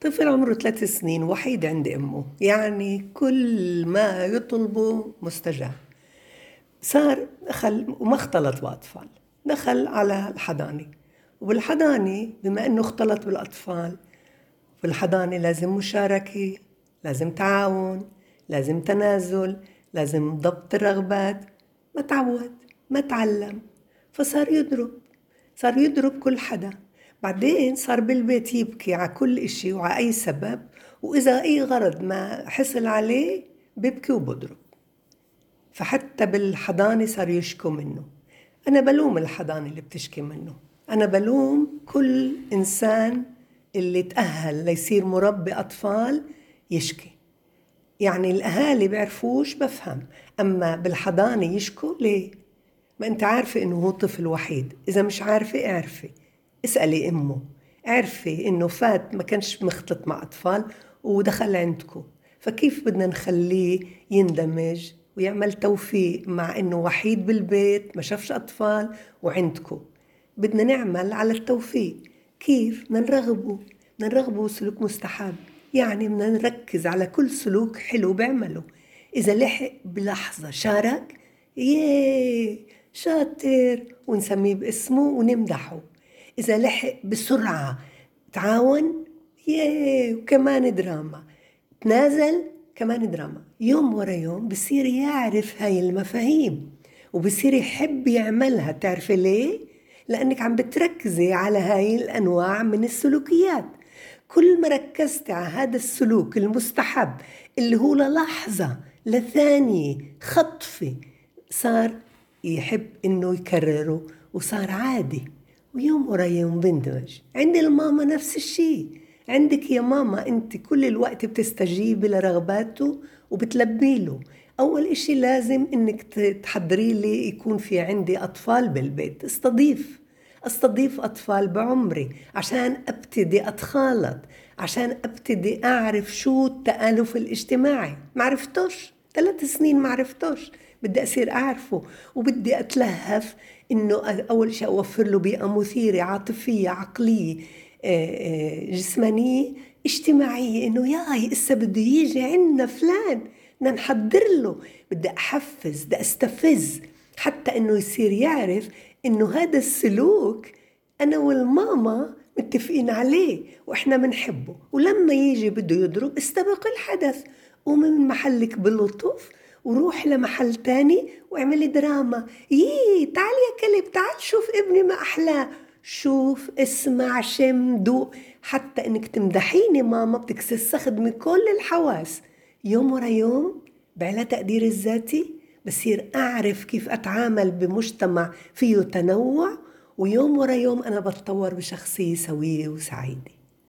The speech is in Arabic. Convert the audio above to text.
طفل عمره ثلاث سنين وحيد عند أمه. يعني كل ما يطلبه مستجاب. صار دخل وما اختلط بأطفال. دخل على الحضانة. وبالحضانة بما أنه اختلط بالأطفال بالحضانة لازم مشاركة لازم تعاون لازم تنازل لازم ضبط الرغبات. ما تعود ما تعلم. فصار يضرب. صار يضرب كل حدا. بعدين صار بالبيت يبكي على كل إشي وعلى أي سبب وإذا أي غرض ما حصل عليه بيبكي وبضرب. فحتى بالحضانة صار يشكو منه. أنا بلوم الحضانة اللي بتشكي منه. أنا بلوم كل إنسان اللي تأهل ليصير مربي أطفال يشكي. يعني الأهالي بيعرفوش بفهم. أما بالحضانة يشكوا ليه؟ ما أنت عارفة إنه هو طفل وحيد إذا مش عارفة اعرفي. اسألي أمه. اعرفي إنه فات ما كانش مختلط مع أطفال ودخل عندكم فكيف بدنا نخليه يندمج ويعمل توفيق مع إنه وحيد بالبيت ما شافش أطفال وعندكم بدنا نعمل على التوفيق. كيف؟ بدنا نرغبه. بدنا نرغبه سلوك مستحب. يعني بدنا نركز على كل سلوك حلو بيعمله إذا لحق بلحظة شارك ياه شاطر ونسميه باسمه ونمدحه. إذا لحق بسرعة تعاون ياه وكمان دراما. تنازل كمان دراما. يوم ورا يوم بصير يعرف هاي المفاهيم وبصير يحب يعملها. تعرفي ليه؟ لأنك عم بتركزي على هاي الأنواع من السلوكيات. كل ما ركزتي على هذا السلوك المستحب اللي هو للحظة لثانية خطفة صار يحب إنه يكرره وصار عادي. ويوم ورا يوم بندمج عند الماما نفس الشيء عندك يا ماما انت كل الوقت بتستجيبي لرغباته وبتلبي له. أول إشي لازم إنك تحضري لي يكون في عندي أطفال بالبيت. أستضيف. أستضيف أطفال بعمري عشان أبتدي أتخالط عشان أبتدي أعرف شو التآلف الاجتماعي. ما عرفتوش؟ ثلاث سنين ما عرفتوش. بدي أصير أعرفه وبدي أتلهف إنه أول شيء أوفر له بيئة مثيرة عاطفية عقلية جسمانية اجتماعية إنه ياي إسا بده يجي عنا فلان بدنا نحضر له. بدي أحفز بدي أستفز حتى إنه يصير يعرف إنه هذا السلوك أنا والماما متفقين عليه وإحنا بنحبه ولما يجي بده يضرب استبق الحدث. ومن محلك بلطف وروح لمحل تاني واعملي دراما. يي تعال يا كلب تعال شوف ابني ما أحلاه شوف اسمع شم دوق. حتى إنك تمدحيني ماما بدك تستخدمي كل الحواس. يوم ورا يوم بعلى تقدير الذاتي بصير أعرف كيف أتعامل بمجتمع فيه تنوع. ويوم ورا يوم أنا بتطور بشخصية سوية وسعيدة.